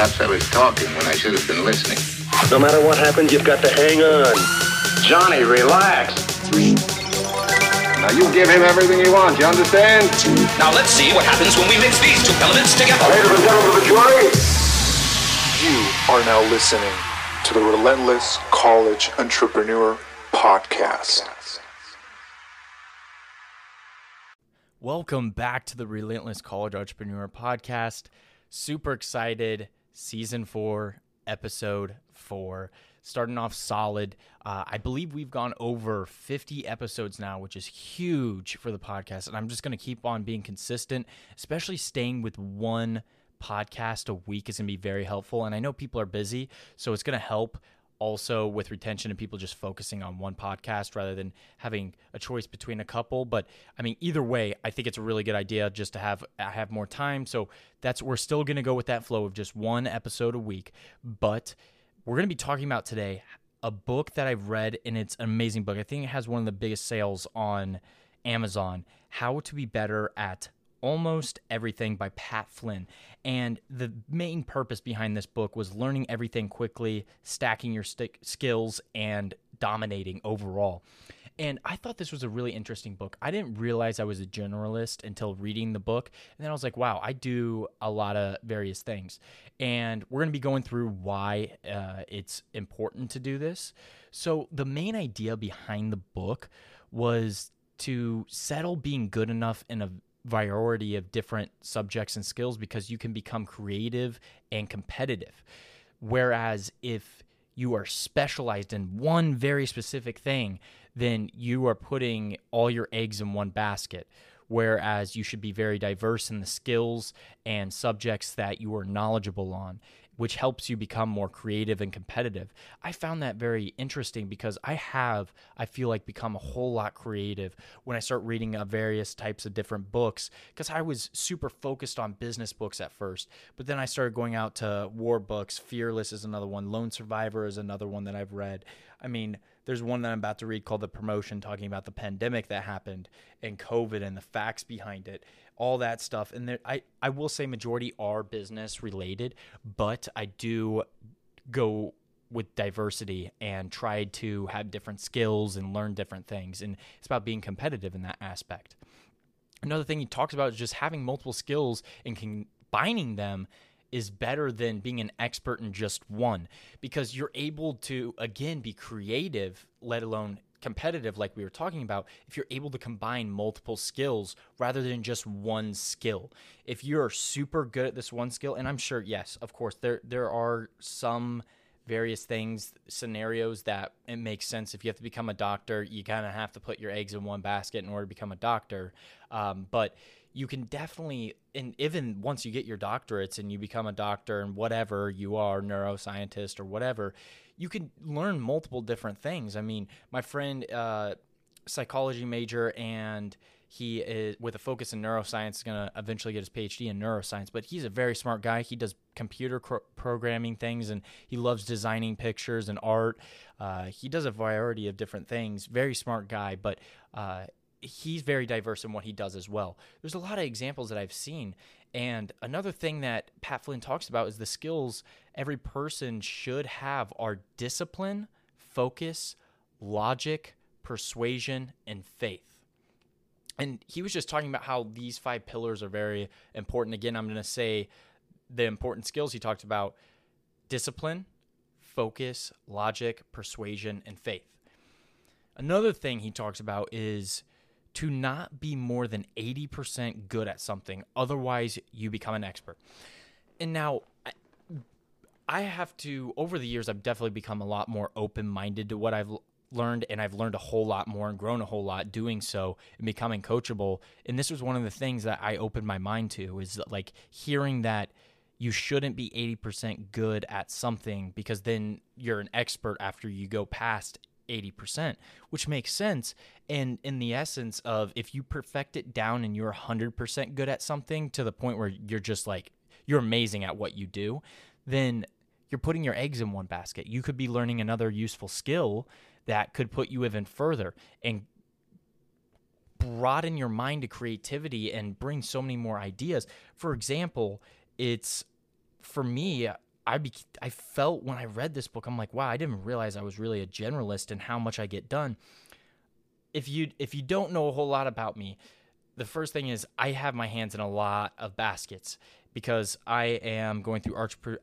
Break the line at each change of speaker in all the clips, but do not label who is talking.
Perhaps I was talking when I should have been listening.
No matter what happens, you've got to hang on.
Johnny, relax.
Now you give him everything he wants, you understand?
Now let's see what happens when we mix these two elements together.
Ladies and gentlemen of the jury,
You are now listening to the Relentless College Entrepreneur Podcast.
Welcome back to the Relentless College Entrepreneur Podcast. Super excited. Season four, episode four. Starting off solid. Uh, I believe we've gone over 50 episodes now, which is huge for the podcast. And I'm just going to keep on being consistent, especially staying with one podcast a week is going to be very helpful. And I know people are busy, so it's going to help also with retention and people just focusing on one podcast rather than having a choice between a couple. But i mean either way i think it's a really good idea just to have have more time. So that's we're still going to go with that flow of just one episode a week. But we're going to be talking about today a book that i've read and it's an amazing book. I think it has one of the biggest sales on amazon how to be better at Almost Everything by Pat Flynn. And the main purpose behind this book was learning everything quickly, stacking your stick skills, and dominating overall. And I thought this was a really interesting book. I didn't realize I was a generalist until reading the book. And then I was like, wow, I do a lot of various things. And we're going to be going through why uh, it's important to do this. So, the main idea behind the book was to settle being good enough in a variety of different subjects and skills because you can become creative and competitive. Whereas if you are specialized in one very specific thing, then you are putting all your eggs in one basket. Whereas you should be very diverse in the skills and subjects that you are knowledgeable on which helps you become more creative and competitive. I found that very interesting because I have, I feel like, become a whole lot creative when I start reading uh, various types of different books because I was super focused on business books at first. But then I started going out to war books. Fearless is another one, Lone Survivor is another one that I've read. I mean, there's one that I'm about to read called The Premonition, talking about the pandemic that happened and COVID and the facts behind it all that stuff. And there, I, I will say majority are business related, but I do go with diversity and try to have different skills and learn different things. And it's about being competitive in that aspect. Another thing he talks about is just having multiple skills and combining them is better than being an expert in just one because you're able to again be creative let alone competitive like we were talking about if you're able to combine multiple skills rather than just one skill. If you're super good at this one skill and i'm sure yes of course there there are some various things scenarios that it makes sense. If you have to become a doctor you kind of have to put your eggs in one basket in order to become a doctor. Um, but you can definitely and even once you get your doctorates and you become a doctor and whatever you are neuroscientist or whatever you can learn multiple different things. I mean, my friend, uh, psychology major, and he is with a focus in neuroscience, is going to eventually get his PhD in neuroscience. But he's a very smart guy. He does computer cr- programming things, and he loves designing pictures and art. Uh, he does a variety of different things. Very smart guy, but. Uh, he's very diverse in what he does as well. There's a lot of examples that I've seen, and another thing that Pat Flynn talks about is the skills every person should have are discipline, focus, logic, persuasion, and faith. And he was just talking about how these five pillars are very important. Again, I'm going to say the important skills he talked about discipline, focus, logic, persuasion, and faith. Another thing he talks about is to not be more than 80% good at something. Otherwise, you become an expert. And now, I have to, over the years, I've definitely become a lot more open minded to what I've learned, and I've learned a whole lot more and grown a whole lot doing so and becoming coachable. And this was one of the things that I opened my mind to is like hearing that you shouldn't be 80% good at something because then you're an expert after you go past 80%, which makes sense. And in the essence of if you perfect it down and you're 100% good at something to the point where you're just like, you're amazing at what you do, then you're putting your eggs in one basket. You could be learning another useful skill that could put you even further and broaden your mind to creativity and bring so many more ideas. For example, it's for me, I be, I felt when I read this book, I'm like, wow, I didn't realize I was really a generalist and how much I get done. If you if you don't know a whole lot about me, the first thing is I have my hands in a lot of baskets because I am going through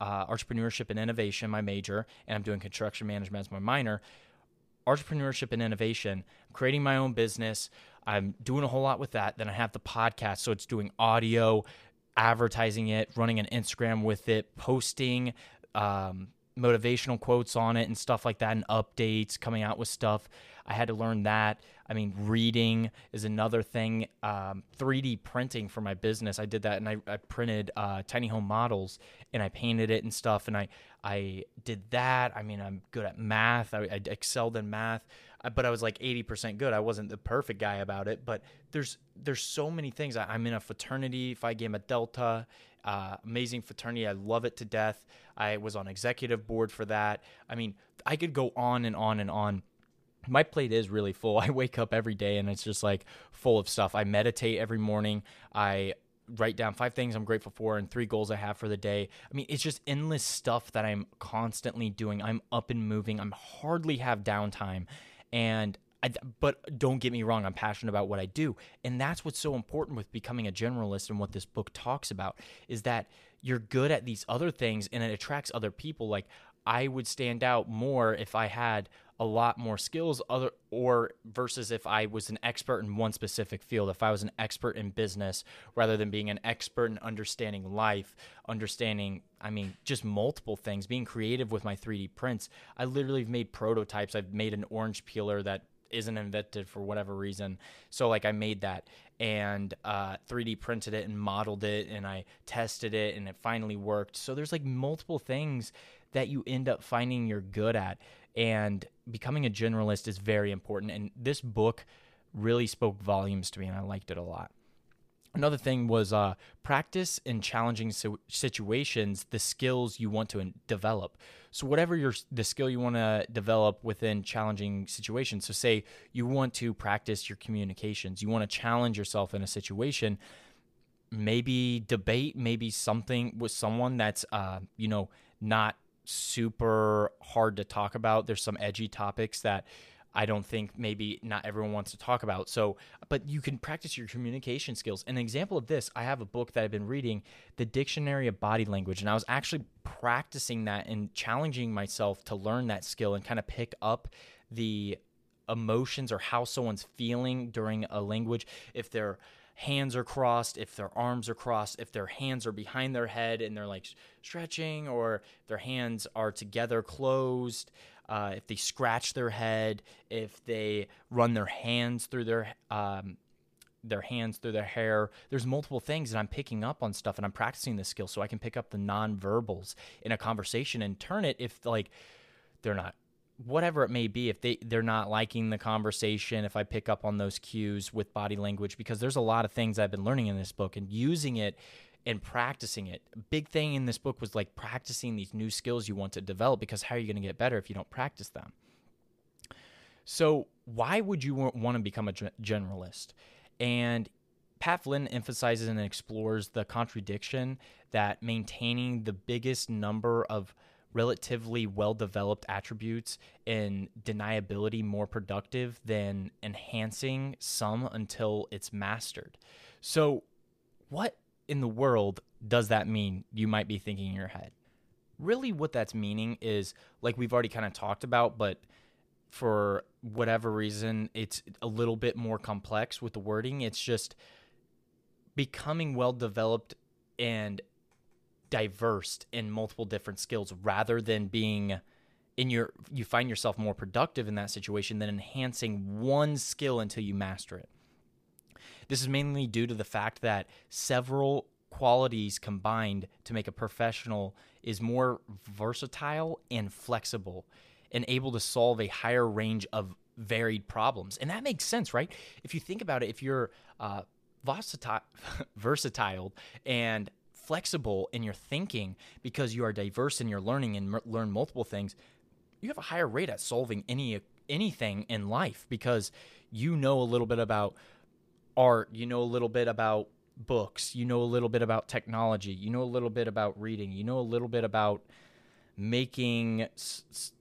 uh, entrepreneurship and innovation, my major, and I'm doing construction management as my minor. Entrepreneurship and innovation, creating my own business. I'm doing a whole lot with that. Then I have the podcast, so it's doing audio, advertising it, running an Instagram with it, posting um, motivational quotes on it and stuff like that, and updates, coming out with stuff. I had to learn that. I mean, reading is another thing. Um, 3D printing for my business. I did that and I, I printed uh, tiny home models and I painted it and stuff. And I, I did that. I mean, I'm good at math. I, I excelled in math, but I was like 80% good. I wasn't the perfect guy about it, but there's, there's so many things. I, am in a fraternity, Phi Gamma Delta, uh, amazing fraternity. I love it to death. I was on executive board for that. I mean, I could go on and on and on my plate is really full. I wake up every day and it's just like full of stuff. I meditate every morning. I write down five things I'm grateful for and three goals I have for the day. I mean, it's just endless stuff that I'm constantly doing. I'm up and moving. I'm hardly have downtime. And I, but don't get me wrong, I'm passionate about what I do. And that's what's so important with becoming a generalist and what this book talks about is that you're good at these other things and it attracts other people. Like I would stand out more if I had a lot more skills other or versus if I was an expert in one specific field. If I was an expert in business rather than being an expert in understanding life understanding I mean just multiple things being creative with my 3D prints. I literally have made prototypes. I've made an orange peeler that isn't invented for whatever reason. So like I made that and uh, 3D printed it and modeled it and I tested it and it finally worked. So there's like multiple things that you end up finding you're good at and becoming a generalist is very important. And this book really spoke volumes to me, and I liked it a lot. Another thing was uh, practice in challenging situations the skills you want to develop. So whatever your the skill you want to develop within challenging situations. So say you want to practice your communications, you want to challenge yourself in a situation. Maybe debate, maybe something with someone that's uh, you know not super hard to talk about. There's some edgy topics that I don't think maybe not everyone wants to talk about. So, but you can practice your communication skills. An example of this, I have a book that I've been reading, The Dictionary of Body Language, and I was actually practicing that and challenging myself to learn that skill and kind of pick up the emotions or how someone's feeling during a language. If they're hands are crossed, if their arms are crossed, if their hands are behind their head and they're like stretching, or their hands are together closed, uh, if they scratch their head, if they run their hands through their um, their hands through their hair. There's multiple things, and I'm picking up on stuff, and I'm practicing this skill so I can pick up the nonverbals in a conversation and turn it if like they're not whatever it may be if they they're not liking the conversation if i pick up on those cues with body language because there's a lot of things i've been learning in this book and using it and practicing it. A big thing in this book was like practicing these new skills you want to develop because how are you going to get better if you don't practice them? So why would you want to become a generalist? And Pat Flynn emphasizes and explores the contradiction that maintaining the biggest number of relatively well developed attributes and deniability more productive than enhancing some until it's mastered. So, what in the world does that mean? You might be thinking in your head. Really, what that's meaning is like we've already kind of talked about, but for whatever reason, it's a little bit more complex with the wording. It's just becoming well developed and diverse in multiple different skills rather than being in your you find yourself more productive in that situation than enhancing one skill until you master it. This is mainly due to the fact that several qualities combined to make a professional is more versatile and flexible and able to solve a higher range of varied problems. And that makes sense, right? If you think about it, if you're uh, versatile, versatile and flexible in your thinking because you are diverse in your learning and m- learn multiple things, you have a higher rate at solving any anything in life because you know a little bit about art, you know a little bit about books, you know a little bit about technology, you know a little bit about reading, you know a little bit about making s-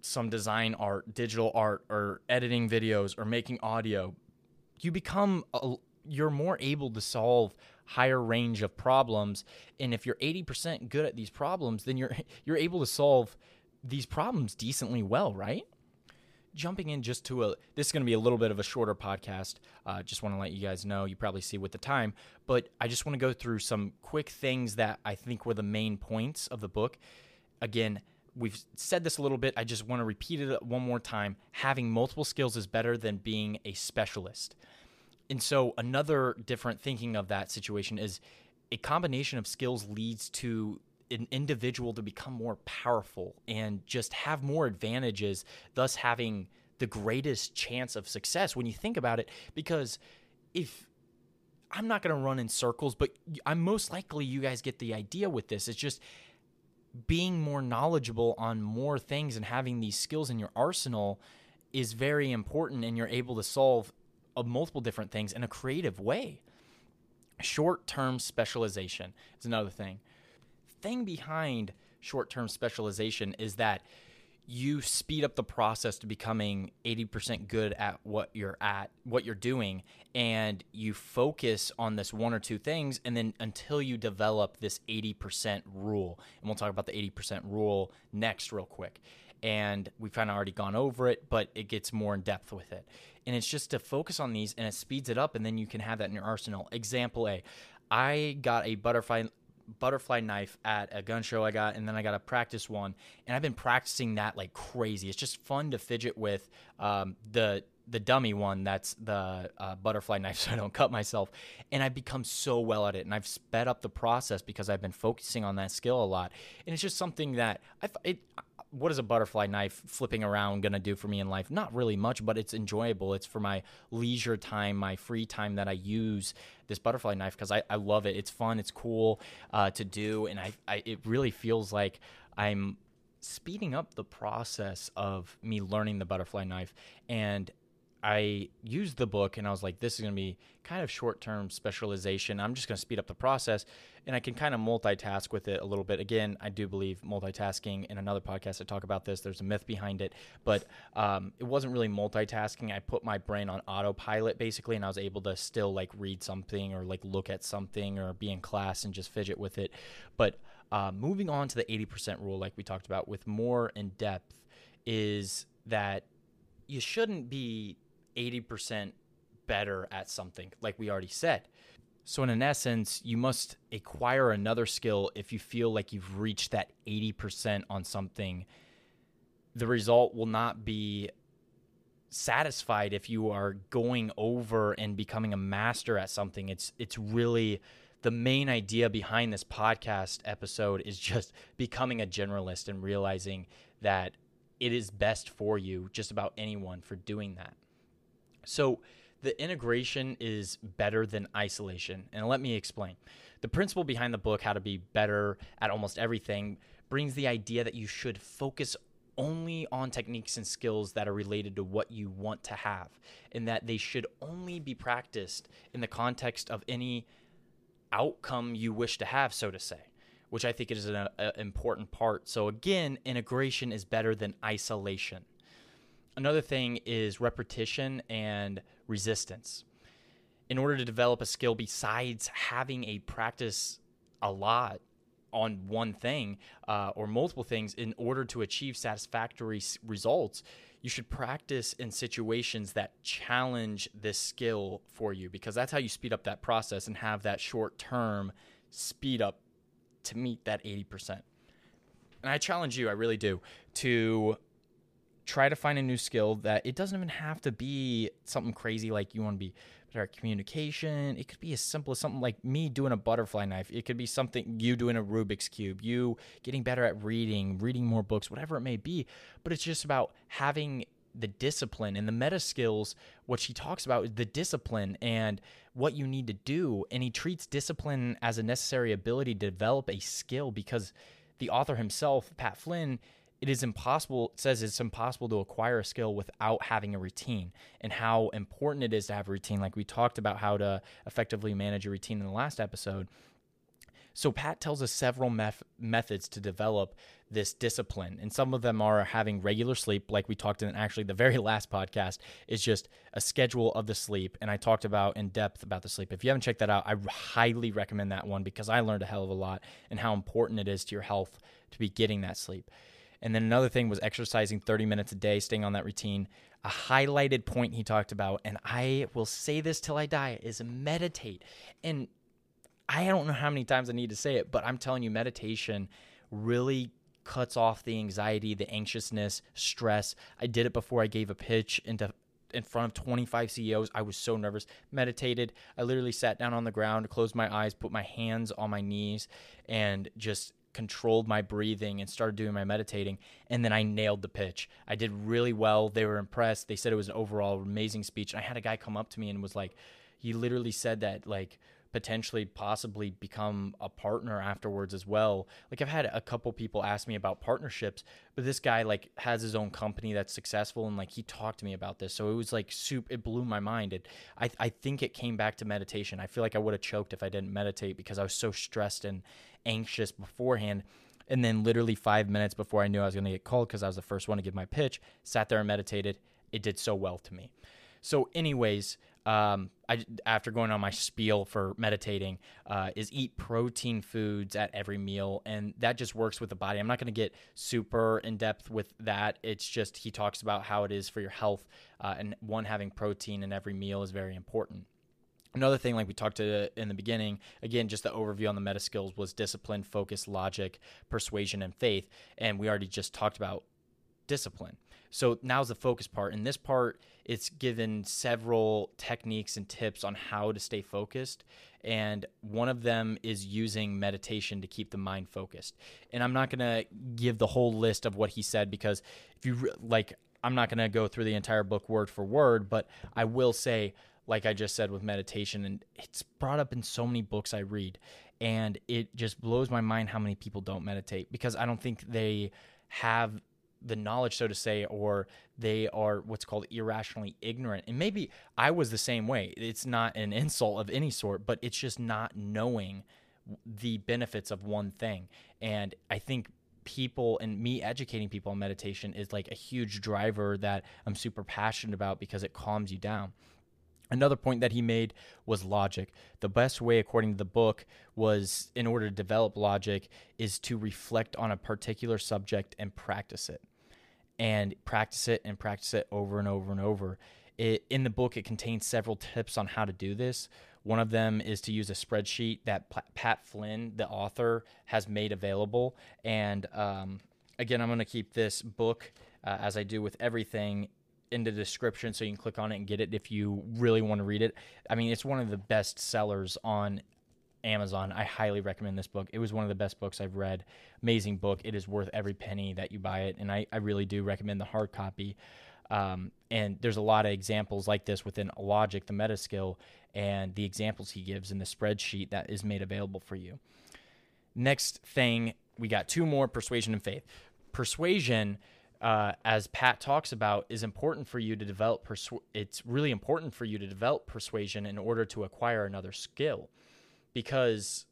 some design art, digital art, or editing videos, or making audio, you become a, you're more able to solve higher range of problems. And if you're 80% good at these problems, then you're you're able to solve these problems decently well, right? Jumping in just to a this is going to be a little bit of a shorter podcast. Uh, just want to let you guys know. You probably see with the time, but I just want to go through some quick things that I think were the main points of the book. Again, we've said this a little bit. I just want to repeat it one more time. Having multiple skills is better than being a specialist. And so, another different thinking of that situation is a combination of skills leads to an individual to become more powerful and just have more advantages, thus having the greatest chance of success when you think about it. Because if I'm not going to run in circles, but I'm most likely you guys get the idea with this. It's just being more knowledgeable on more things and having these skills in your arsenal is very important and you're able to solve multiple different things in a creative way. Short term specialization is another thing. Thing behind short term specialization is that you speed up the process to becoming 80% good at what you're at what you're doing and you focus on this one or two things and then until you develop this 80% rule and we'll talk about the 80% rule next real quick and we've kind of already gone over it but it gets more in depth with it and it's just to focus on these and it speeds it up and then you can have that in your arsenal example a i got a butterfly butterfly knife at a gun show I got, and then I got a practice one, and I've been practicing that like crazy. It's just fun to fidget with. Um, the the dummy one that's the uh, butterfly knife so I don't cut myself. And I've become so well at it and I've sped up the process because I've been focusing on that skill a lot. And it's just something that I, it, what is a butterfly knife flipping around going to do for me in life? Not really much, but it's enjoyable. It's for my leisure time, my free time that I use this butterfly knife because I, I love it. It's fun, it's cool uh, to do, and I, I it really feels like I'm speeding up the process of me learning the butterfly knife and I used the book and I was like, this is going to be kind of short term specialization. I'm just going to speed up the process and I can kind of multitask with it a little bit. Again, I do believe multitasking in another podcast. I talk about this. There's a myth behind it, but um, it wasn't really multitasking. I put my brain on autopilot basically, and I was able to still like read something or like look at something or be in class and just fidget with it. But uh, moving on to the 80% rule, like we talked about with more in depth, is that you shouldn't be 80% better at something, like we already said. So, in an essence, you must acquire another skill if you feel like you've reached that 80% on something. The result will not be satisfied if you are going over and becoming a master at something. It's it's really the main idea behind this podcast episode is just becoming a generalist and realizing that it is best for you, just about anyone, for doing that. So, the integration is better than isolation. And let me explain. The principle behind the book, How to Be Better at Almost Everything, brings the idea that you should focus only on techniques and skills that are related to what you want to have, and that they should only be practiced in the context of any outcome you wish to have, so to say, which I think is an a, important part. So, again, integration is better than isolation. Another thing is repetition and resistance. In order to develop a skill besides having a practice a lot on one thing uh, or multiple things, in order to achieve satisfactory results, you should practice in situations that challenge this skill for you because that's how you speed up that process and have that short term speed up to meet that 80%. And I challenge you, I really do, to try to find a new skill that it doesn't even have to be something crazy like you want to be better at communication. It could be as simple as something like me doing a butterfly knife. It could be something you doing a Rubik's Cube, you getting better at reading, reading more books, whatever it may be. But it's just about having the discipline and the meta skills. What she talks about is the discipline and what you need to do. And he treats discipline as a necessary ability to develop a skill because the author himself, Pat Flynn, it is impossible it says it's impossible to acquire a skill without having a routine and how important it is to have a routine like we talked about how to effectively manage a routine in the last episode So Pat tells us several meth- methods to develop this discipline, and some of them are having regular sleep, like we talked in actually the very last podcast, is just a schedule of the sleep, and I talked about in depth about the sleep. If you haven't checked that out, I highly recommend that one because I learned a hell of a lot and how important it is to your health to be getting that sleep. And then another thing was exercising 30 minutes a day, staying on that routine. A highlighted point he talked about, and I will say this till I die, is meditate. And I don't know how many times I need to say it, but I'm telling you, meditation really cuts off the anxiety, the anxiousness, stress. I did it before I gave a pitch into in front of 25 CEOs. I was so nervous. Meditated. I literally sat down on the ground, closed my eyes, put my hands on my knees, and just controlled my breathing and started doing my meditating. And then I nailed the pitch. I did really well. They were impressed. They said it was an overall amazing speech. And I had a guy come up to me and was like, "He literally said that like potentially possibly become a partner afterwards as well. Like I've had a couple people ask me about partnerships, but this guy like has his own company that's successful and like he talked to me about this. So it was like soup it blew my mind. It I I think it came back to meditation. I feel like I would have choked if I didn't meditate because I was so stressed and anxious beforehand. And then literally 5 minutes before I knew I was going to get called cuz I was the first one to give my pitch, sat there and meditated. It did so well to me. So anyways, um, I, after going on my spiel for meditating, uh, is eat protein foods at every meal, and that just works with the body. I'm not going to get super in depth with that. It's just he talks about how it is for your health, uh, and one having protein in every meal is very important. Another thing, like we talked to in the beginning, again, just the overview on the meta skills was discipline, focus, logic, persuasion, and faith. And we already just talked about discipline. So now's the focus part. In this part, it's given several techniques and tips on how to stay focused. And one of them is using meditation to keep the mind focused. And I'm not going to give the whole list of what he said because if you like, I'm not going to go through the entire book word for word, but I will say, like I just said with meditation, and it's brought up in so many books I read. And it just blows my mind how many people don't meditate because I don't think they have the knowledge, so to say, or they are what's called irrationally ignorant. And maybe I was the same way. It's not an insult of any sort, but it's just not knowing the benefits of one thing. And I think people and me educating people on meditation is like a huge driver that I'm super passionate about because it calms you down. Another point that he made was logic. The best way, according to the book, was in order to develop logic, is to reflect on a particular subject and practice it. And practice it and practice it over and over and over. It, in the book, it contains several tips on how to do this. One of them is to use a spreadsheet that Pat Flynn, the author, has made available. And um, again, I'm going to keep this book, uh, as I do with everything, in the description so you can click on it and get it if you really want to read it. I mean, it's one of the best sellers on Amazon. I highly recommend this book. It was one of the best books I've read. Amazing book. It is worth every penny that you buy it. And I, I really do recommend the hard copy. Um, and there's a lot of examples like this within Logic, the meta skill, and the examples he gives in the spreadsheet that is made available for you. Next thing, we got two more persuasion and faith. Persuasion uh, as Pat talks about, is important for you to develop. Persu- it's really important for you to develop persuasion in order to acquire another skill, because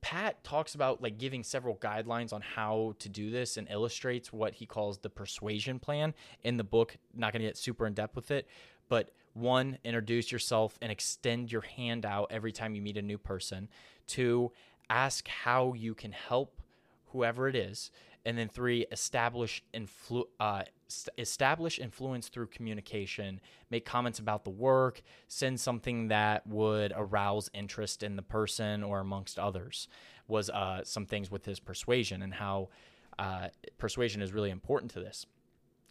Pat talks about like giving several guidelines on how to do this and illustrates what he calls the persuasion plan in the book. Not going to get super in depth with it, but one, introduce yourself and extend your hand out every time you meet a new person. Two, ask how you can help whoever it is and then three establish influ- uh, st- establish influence through communication make comments about the work send something that would arouse interest in the person or amongst others was uh, some things with his persuasion and how uh, persuasion is really important to this.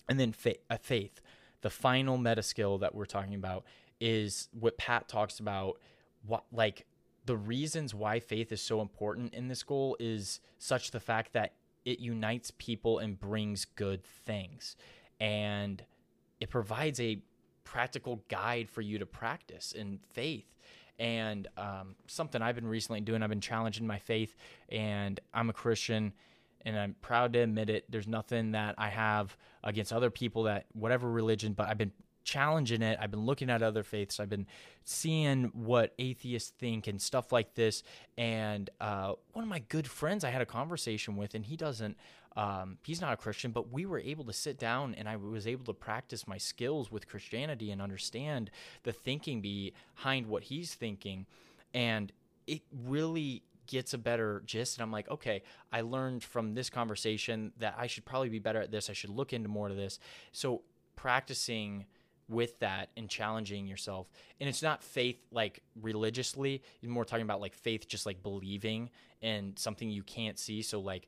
And then fa- uh, faith. The final meta skill that we're talking about is what pat talks about what like the reasons why faith is so important in this goal is such the fact that it unites people and brings good things. And it provides a practical guide for you to practice in faith. And um, something I've been recently doing, I've been challenging my faith, and I'm a Christian, and I'm proud to admit it. There's nothing that I have against other people that, whatever religion, but I've been challenging it. I've been looking at other faiths. I've been seeing what atheists think and stuff like this. And uh, one of my good friends I had a conversation with, and he doesn't, um, he's not a Christian, but we were able to sit down and I was able to practice my skills with Christianity and understand the thinking behind what he's thinking. And it really gets a better gist and I'm like, okay, I learned from this conversation that I should probably be better at this. I should look into more of this. So practicing with that and challenging yourself. And it's not faith like religiously, you're more talking about like faith just like believing in something you can't see. So like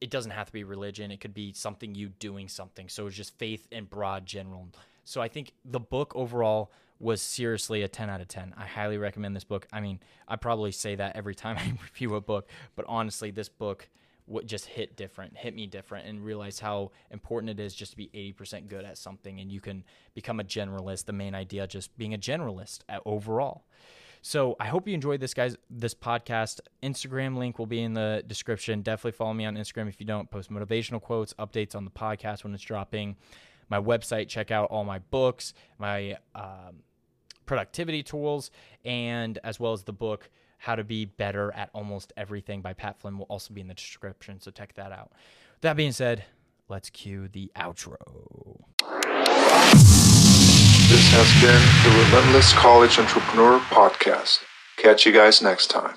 it doesn't have to be religion. It could be something you doing something. So it's just faith in broad general. So I think the book overall was seriously a 10 out of 10. I highly recommend this book. I mean, I probably say that every time I review a book, but honestly, this book what just hit different, hit me different, and realize how important it is just to be 80% good at something. And you can become a generalist. The main idea just being a generalist overall. So I hope you enjoyed this, guys. This podcast Instagram link will be in the description. Definitely follow me on Instagram if you don't. Post motivational quotes, updates on the podcast when it's dropping. My website, check out all my books, my um, productivity tools, and as well as the book how to Be Better at Almost Everything by Pat Flynn will also be in the description, so check that out. That being said, let's cue the outro.
This has been the Relentless College Entrepreneur Podcast. Catch you guys next time.